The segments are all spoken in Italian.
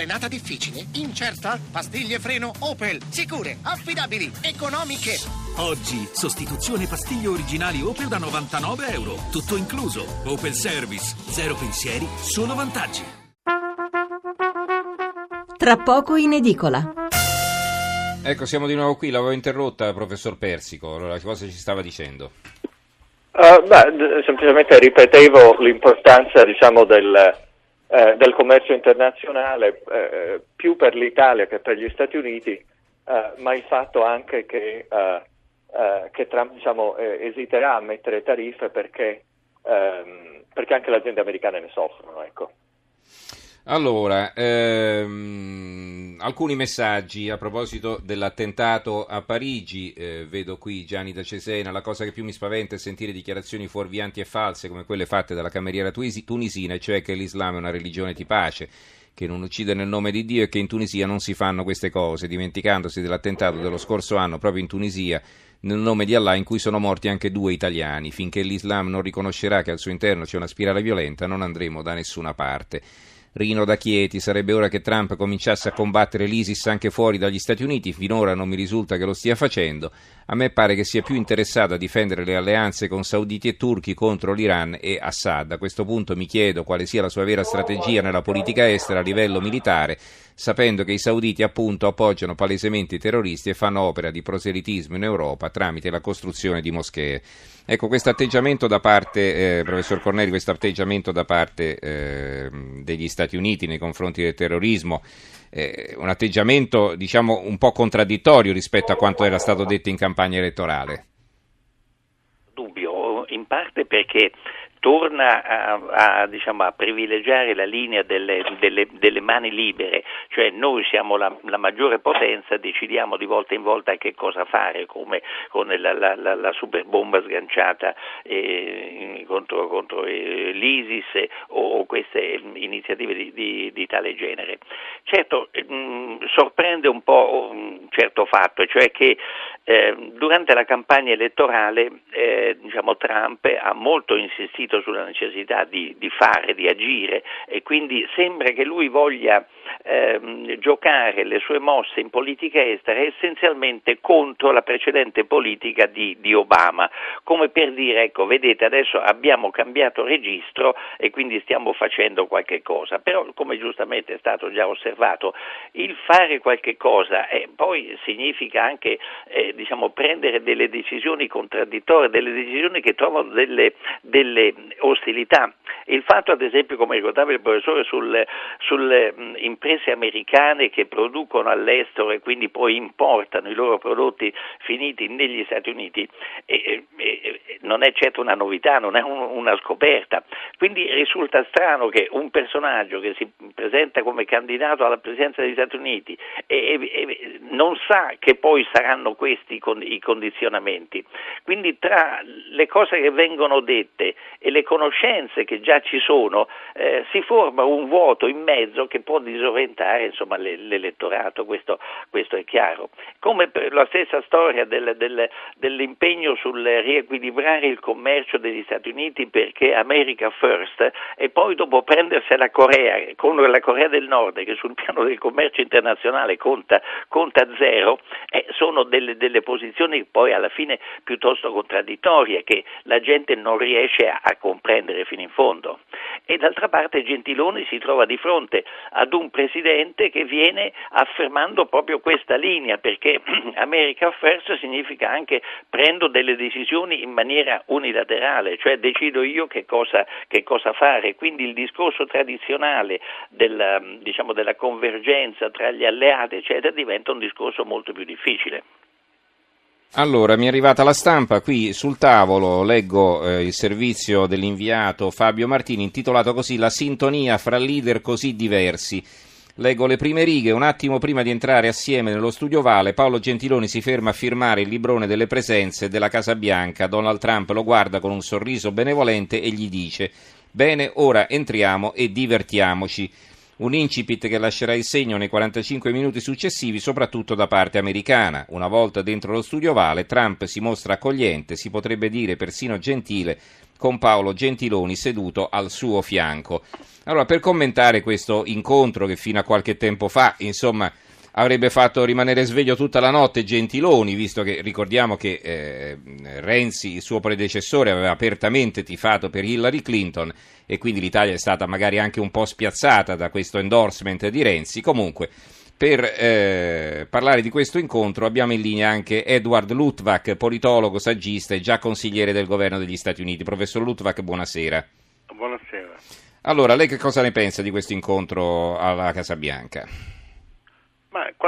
Frenata difficile? Incerta? Pastiglie freno Opel. Sicure, affidabili, economiche. Oggi, sostituzione pastiglie originali Opel da 99 euro. Tutto incluso. Opel Service. Zero pensieri, solo vantaggi. Tra poco in edicola. Ecco, siamo di nuovo qui, l'avevo interrotta, professor Persico, allora cosa ci stava dicendo? Uh, beh, semplicemente ripetevo l'importanza diciamo, del, eh, del, commercio internazionale eh, più per l'Italia che per gli Stati Uniti, eh, ma il fatto anche che, eh, eh, che Trump diciamo, esiterà a mettere tariffe perché, ehm, perché, anche le aziende americane ne soffrono. Ecco. Allora, ehm, alcuni messaggi a proposito dell'attentato a Parigi, eh, vedo qui Gianni da Cesena, la cosa che più mi spaventa è sentire dichiarazioni fuorvianti e false come quelle fatte dalla cameriera tunisina, cioè che l'Islam è una religione di pace che non uccide nel nome di Dio e che in Tunisia non si fanno queste cose, dimenticandosi dell'attentato dello scorso anno proprio in Tunisia nel nome di Allah in cui sono morti anche due italiani. Finché l'Islam non riconoscerà che al suo interno c'è una spirale violenta non andremo da nessuna parte. Rino da Chieti, sarebbe ora che Trump cominciasse a combattere l'ISIS anche fuori dagli Stati Uniti, finora non mi risulta che lo stia facendo, a me pare che sia più interessato a difendere le alleanze con sauditi e turchi contro l'Iran e Assad. A questo punto mi chiedo quale sia la sua vera strategia nella politica estera a livello militare, sapendo che i sauditi appunto appoggiano palesemente i terroristi e fanno opera di proselitismo in Europa tramite la costruzione di moschee. Ecco, questo atteggiamento da parte, eh, professor Corneli, questo atteggiamento da parte eh, degli Stati Uniti nei confronti del terrorismo, eh, un atteggiamento diciamo un po' contraddittorio rispetto a quanto era stato detto in campagna elettorale. Dubbio, in parte perché torna a, a, diciamo, a, privilegiare la linea delle, delle, delle mani libere, cioè noi siamo la, la, maggiore potenza, decidiamo di volta in volta che cosa fare, come con la, la, la super bomba sganciata eh, contro, contro eh, l'ISIS eh, o, o, queste iniziative di, di, di tale genere. Certo, mh, mm, sorprende un po' un certo fatto, cioè che eh, durante la campagna elettorale eh, diciamo, Trump ha molto insistito insistito sulla necessità di, di fare, di agire e quindi sembra che lui voglia ehm, giocare le sue mosse in politica estera essenzialmente contro la precedente politica di, di Obama, come per dire ecco vedete adesso abbiamo cambiato registro e quindi stiamo facendo qualche cosa, però come giustamente è stato già osservato il fare qualche cosa eh, poi significa anche eh, diciamo, prendere delle decisioni contraddittorie, delle decisioni che trovano delle, delle ostilità. Il fatto, ad esempio, come ricordava il professore, sulle, sulle mh, imprese americane che producono all'estero e quindi poi importano i loro prodotti finiti negli Stati Uniti, e, e, non è certo una novità, non è un, una scoperta. Quindi risulta strano che un personaggio che si presenta come candidato alla presidenza degli Stati Uniti e, non sa che poi saranno questi con, i condizionamenti. Quindi tra le cose che vengono dette e le conoscenze che già ci sono eh, si forma un vuoto in mezzo che può disorientare insomma, l'elettorato, questo, questo, è chiaro. Come per la stessa storia del, del, dell'impegno sul riequilibrare il commercio degli Stati Uniti perché America First e poi dopo prendersi la Corea con la Corea del Nord che sul piano del commercio internazionale conta, conta zero, eh, sono delle, delle, posizioni poi alla fine piuttosto contraddittorie che la gente non riesce a comprendere fino in fondo. E d'altra parte Gentiloni si trova di fronte ad un presidente che viene affermando proprio questa linea, perché America First significa anche prendo delle decisioni in maniera unilaterale, cioè decido io che cosa, che cosa fare. Quindi il discorso tradizionale della, diciamo, della convergenza tra gli alleati, eccetera, diventa un discorso molto più difficile. Allora, mi è arrivata la stampa, qui sul tavolo leggo eh, il servizio dell'inviato Fabio Martini intitolato così La sintonia fra leader così diversi. Leggo le prime righe, un attimo prima di entrare assieme nello studio Vale, Paolo Gentiloni si ferma a firmare il librone delle presenze della Casa Bianca. Donald Trump lo guarda con un sorriso benevolente e gli dice Bene, ora entriamo e divertiamoci un incipit che lascerà il segno nei 45 minuti successivi, soprattutto da parte americana. Una volta dentro lo studio Vale, Trump si mostra accogliente, si potrebbe dire persino gentile, con Paolo Gentiloni seduto al suo fianco. Allora, per commentare questo incontro che fino a qualche tempo fa, insomma, avrebbe fatto rimanere sveglio tutta la notte Gentiloni, visto che ricordiamo che eh, Renzi, il suo predecessore, aveva apertamente tifato per Hillary Clinton e quindi l'Italia è stata magari anche un po' spiazzata da questo endorsement di Renzi. Comunque, per eh, parlare di questo incontro abbiamo in linea anche Edward Lutvak, politologo, saggista e già consigliere del governo degli Stati Uniti. Professor Lutvak, buonasera. Buonasera. Allora, lei che cosa ne pensa di questo incontro alla Casa Bianca?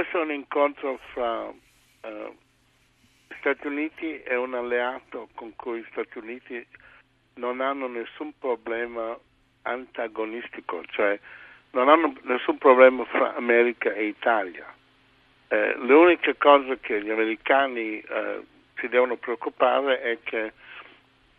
Questo è un incontro fra uh, Stati Uniti e un alleato con cui gli Stati Uniti non hanno nessun problema antagonistico, cioè non hanno nessun problema fra America e Italia. Eh, l'unica cosa che gli americani eh, si devono preoccupare è che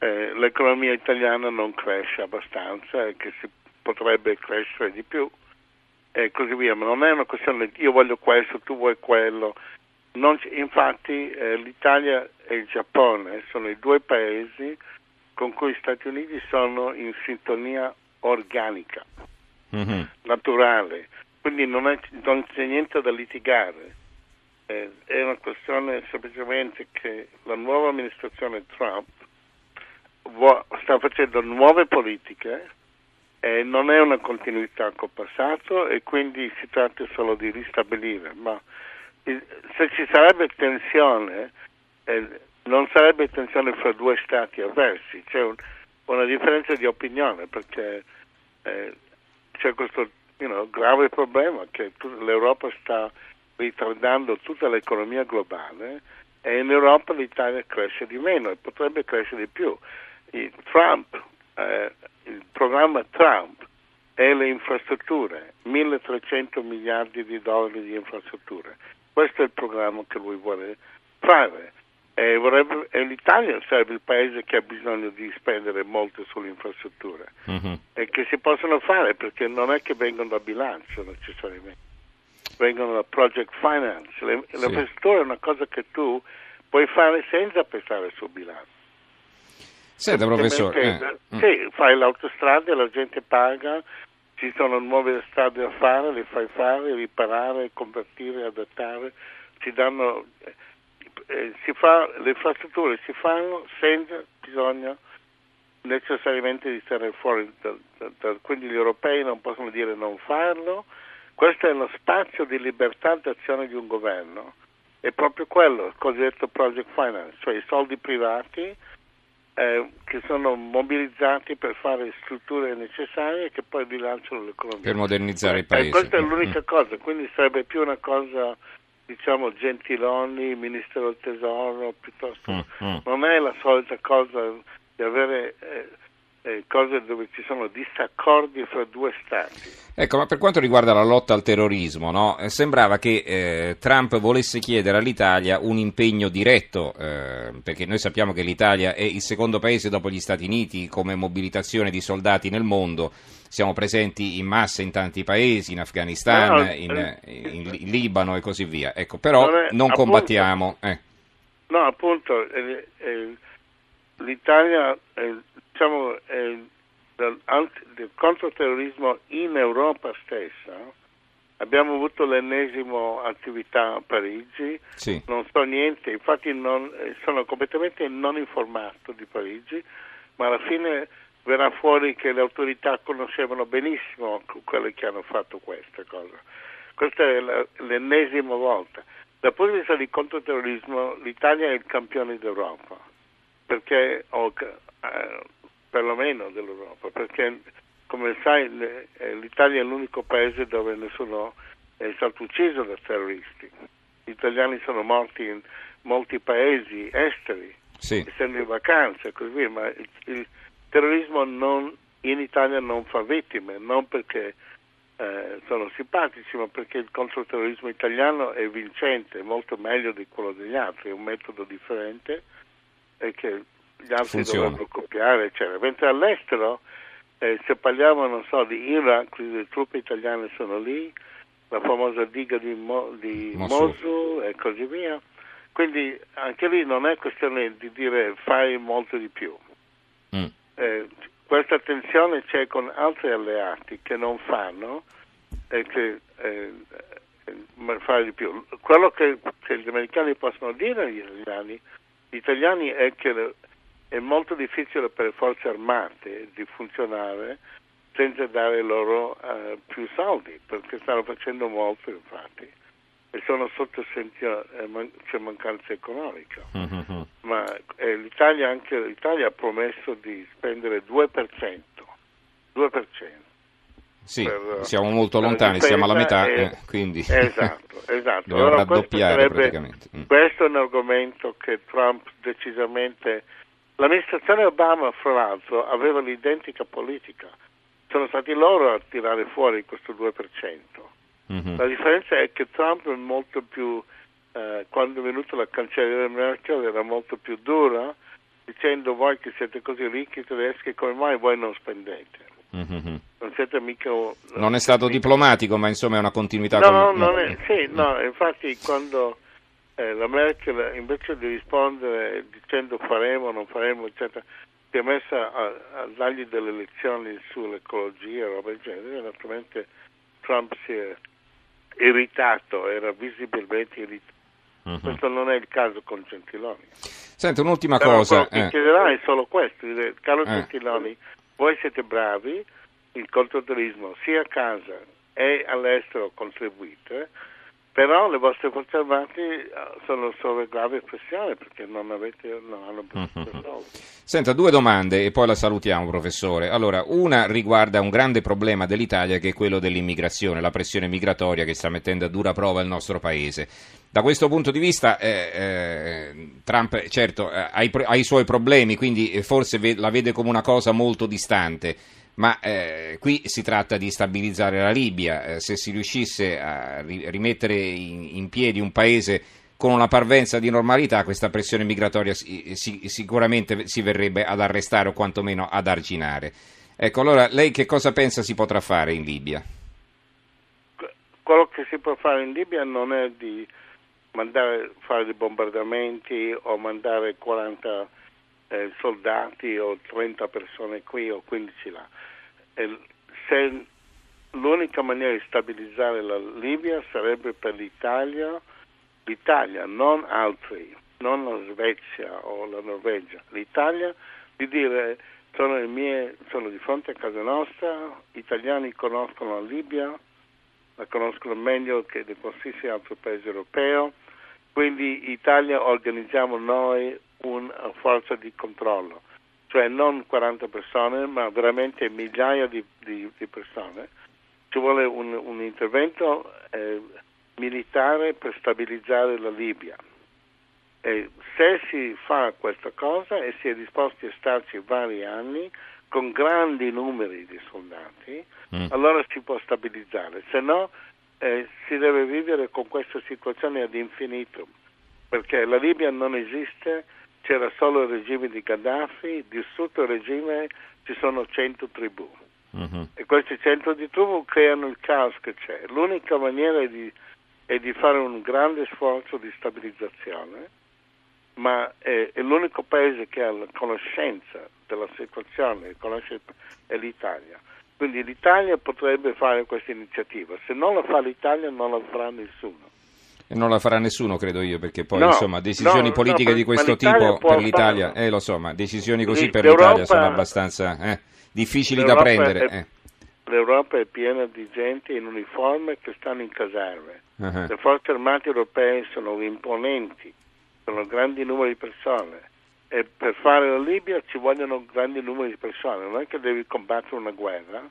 eh, l'economia italiana non cresce abbastanza e che si potrebbe crescere di più e così via, ma non è una questione di io voglio questo, tu vuoi quello. Non, infatti eh, l'Italia e il Giappone sono i due paesi con cui gli Stati Uniti sono in sintonia organica, mm-hmm. naturale, quindi non, è, non, c'è niente da litigare. Eh, è una questione semplicemente che la nuova amministrazione Trump vuo, sta facendo nuove politiche eh, non è una continuità col passato e quindi si tratta solo di ristabilire, ma eh, se ci sarebbe tensione eh, non sarebbe tensione fra due stati avversi, c'è un, una differenza di opinione perché eh, c'è questo you know, grave problema che l'Europa sta ritardando tutta l'economia globale e in Europa l'Italia cresce di meno e potrebbe crescere di più. I Trump eh, programma Trump e le infrastrutture, 1300 miliardi di dollari di infrastrutture. Questo è il programma che lui vuole fare. E, vorrebbe, e l'Italia sarebbe il paese che ha bisogno di spendere molto sulle infrastrutture mm-hmm. e che si possono fare perché non è che vengono da bilancio necessariamente, vengono da project finance. Le, sì. L'infrastruttura è una cosa che tu puoi fare senza pensare sul bilancio. Senta, professore. Eh. Sì, fai l'autostrada, la gente paga, ci sono nuove strade da fare, le fai fare, riparare, convertire, adattare, ci danno, eh, si fa, le infrastrutture si fanno senza bisogno necessariamente di stare fuori, da, da, da, quindi gli europei non possono dire non farlo, questo è lo spazio di libertà d'azione di un governo, è proprio quello, il cosiddetto project finance, cioè i soldi privati eh, che sono mobilizzati per fare strutture necessarie che poi rilanciano l'economia. Per modernizzare il paese. E questa è l'unica mm. cosa, quindi sarebbe più una cosa diciamo Gentiloni, Ministero del Tesoro, piuttosto mm, mm. non è la solita cosa di avere eh, eh, cose dove ci sono disaccordi fra due stati. Ecco, ma per quanto riguarda la lotta al terrorismo, no? eh, sembrava che eh, Trump volesse chiedere all'Italia un impegno diretto, eh, perché noi sappiamo che l'Italia è il secondo paese dopo gli Stati Uniti come mobilitazione di soldati nel mondo, siamo presenti in massa in tanti paesi, in Afghanistan, no, in, in, in, Libano e così via, ecco, però non, è, non appunto, combattiamo. No, appunto, l'Italia diciamo, eh, del, del controterrorismo in Europa stessa, abbiamo avuto l'ennesimo attività a Parigi, sì. non so niente, infatti non, eh, sono completamente non informato di Parigi, ma alla fine verrà fuori che le autorità conoscevano benissimo quelle che hanno fatto questa cosa. Questa è la, l'ennesima volta. Dal punto di vista di controterrorismo l'Italia è il campione d'Europa, perché ho, eh, perlomeno dell'Europa, perché come sai eh, l'Italia è l'unico paese dove nessuno è stato ucciso da terroristi. Gli italiani sono morti in molti paesi esteri, sì. essendo in vacanza e così via, ma il, il terrorismo non, in Italia non fa vittime, non perché eh, sono simpatici, ma perché il controterrorismo italiano è vincente, molto meglio di quello degli altri, è un metodo differente e che gli altri Funziona. dovrebbero copiare, eccetera. Mentre all'estero, eh, se parliamo, non so, di Iraq, le truppe italiane sono lì, la famosa diga di, Mo, di Mosul. E così via. Quindi anche lì non è questione di dire fai molto di più. Mm. eh, questa tensione c'è con altri alleati che non fanno e che eh, fare di più. Quello che, che, gli americani possono dire agli italiani, gli italiani è che è molto difficile per le forze armate di funzionare senza dare loro uh, più soldi, perché stanno facendo molto infatti e sono sotto sentito, eh, man- c'è mancanza economica. Mm-hmm. Ma eh, l'Italia, anche, l'Italia ha promesso di spendere 2%. 2%. Sì, per, siamo molto lontani, siamo alla metà, è, eh, quindi esatto, esatto. dobbiamo allora, raddoppiare praticamente. Mm. Questo è un argomento che Trump decisamente... L'amministrazione Obama, fra l'altro, aveva l'identica politica. Sono stati loro a tirare fuori questo 2%. Mm-hmm. La differenza è che Trump è molto più, eh, quando è venuta la cancelliera Merkel, era molto più dura, dicendo voi che siete così ricchi tedeschi, come mai voi non spendete? Mm-hmm. Non siete mica... Non, non è stato diplomatico, ma insomma è una continuità... No, con... non è, sì, no, infatti quando eh, la Merkel invece di rispondere dicendo faremo, non faremo, eccetera, si è messa a, a dargli delle lezioni sull'ecologia, roba del genere, naturalmente Trump si è irritato, era visibilmente irritato. Uh-huh. Questo non è il caso con Gentiloni. Senti, un'ultima Però cosa. Mi eh. chiederà è solo questo, caro eh. Gentiloni, voi siete bravi, il controterrorismo sia a casa e all'estero contribuite, però le vostre forze armate eh, sono sotto grave pressione perché non, avete, non hanno soldi. Senta, due domande e poi la salutiamo, professore. Allora, una riguarda un grande problema dell'Italia che è quello dell'immigrazione, la pressione migratoria che sta mettendo a dura prova il nostro paese. Da questo punto di vista, eh, eh, Trump certo eh, ha, i, ha, i, suoi problemi, quindi forse ve, la vede come una cosa molto distante ma eh, qui si tratta di stabilizzare la Libia, eh, se si riuscisse a ri- rimettere in, in, piedi un paese con una parvenza di normalità, questa pressione migratoria si, si, sicuramente si verrebbe ad arrestare o quantomeno ad arginare. Ecco, allora lei che cosa pensa si potrà fare in Libia? Quello che si può fare in Libia non è di mandare fare dei bombardamenti o mandare 40 eh, soldati o 30 persone qui o 15 là. Se l'unica maniera di stabilizzare la Libia sarebbe per l'Italia, l'Italia, non altri, non la Svezia o la Norvegia, l'Italia di dire sono, mie, sono di fronte a casa nostra, gli italiani conoscono la Libia, la conoscono meglio che di qualsiasi altro paese europeo, quindi Italia organizziamo noi una forza di controllo cioè non 40 persone, ma veramente migliaia di, di, di persone. Ci vuole un, un intervento eh, militare per stabilizzare la Libia. E se si fa questa cosa e si è disposti a starci vari anni con grandi numeri di soldati, mm. allora si può stabilizzare, se no eh, si deve vivere con questa situazione ad infinito, perché la Libia non esiste c'era solo il regime di Gheddafi, di sotto il regime ci sono 100 tribù. Uh-huh. E questi 100 di tribù creano il caos che c'è. L'unica maniera è di, è di fare un grande sforzo di stabilizzazione, ma è, è, l'unico paese che ha la conoscenza della situazione, conosce, è l'Italia. Quindi l'Italia potrebbe fare questa iniziativa, se non la fa l'Italia non la farà nessuno. E non la farà nessuno, credo io, perché poi no, insomma decisioni no, politiche no, di questo tipo per l'Italia, eh, lo so, ma decisioni così per l'Italia sono abbastanza eh, difficili da prendere. È, eh. L'Europa è piena di gente in uniforme che stanno in caserme. Uh-huh. Le forze armate europee sono imponenti, sono grandi numeri di persone e per fare la Libia ci vogliono grandi numeri di persone, non è che devi combattere una guerra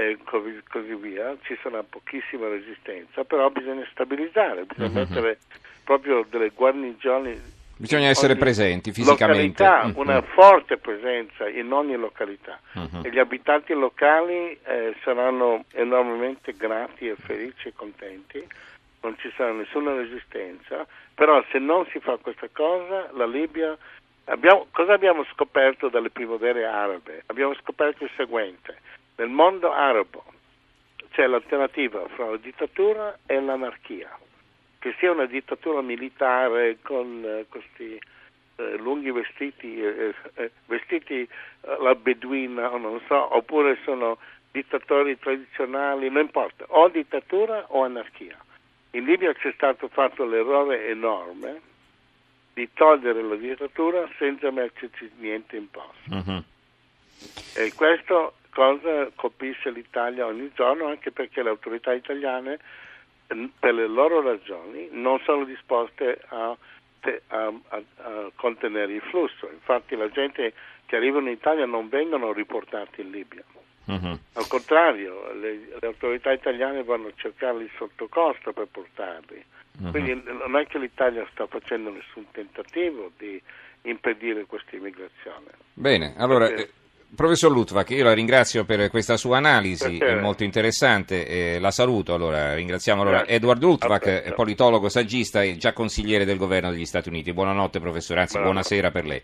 e così, via, ci sarà pochissima resistenza, però bisogna stabilizzare, bisogna uh-huh. mettere proprio delle guarnigioni. Bisogna essere presenti fisicamente. Località, uh-huh. Una forte presenza in ogni località uh-huh. e gli abitanti locali eh, saranno enormemente grati e felici e contenti, non ci sarà nessuna resistenza, però se non si fa questa cosa la Libia Abbiamo, cosa abbiamo scoperto dalle primavere arabe? Abbiamo scoperto il seguente, nel mondo arabo c'è l'alternativa fra la dittatura e l'anarchia, che sia una dittatura militare con eh, questi eh, lunghi vestiti, eh, vestiti alla beduina, non so, oppure sono dittatori tradizionali, non importa, o dittatura o anarchia. In Libia c'è stato fatto l'errore enorme di togliere la dittatura senza metterci niente in posto. Mhm. E questo cosa colpisce l'Italia ogni giorno anche perché le autorità italiane per le loro ragioni non sono disposte a, a- a- a contenere il flusso. Infatti la gente che arriva in Italia non vengono riportati in Libia. Mhm. Al contrario, le, le autorità italiane vanno a cercarli sotto costo per portarli. Mhm. Quindi non è che l'Italia sta facendo nessun tentativo di impedire questa immigrazione. Bene, allora, eh, professor Luttwak, io la ringrazio per questa sua analisi, è molto interessante, eh, la saluto, allora, ringraziamo allora. Edward eh, politologo, saggista e già consigliere del governo degli Stati Uniti. Buonanotte professore, anzi buonasera per lei.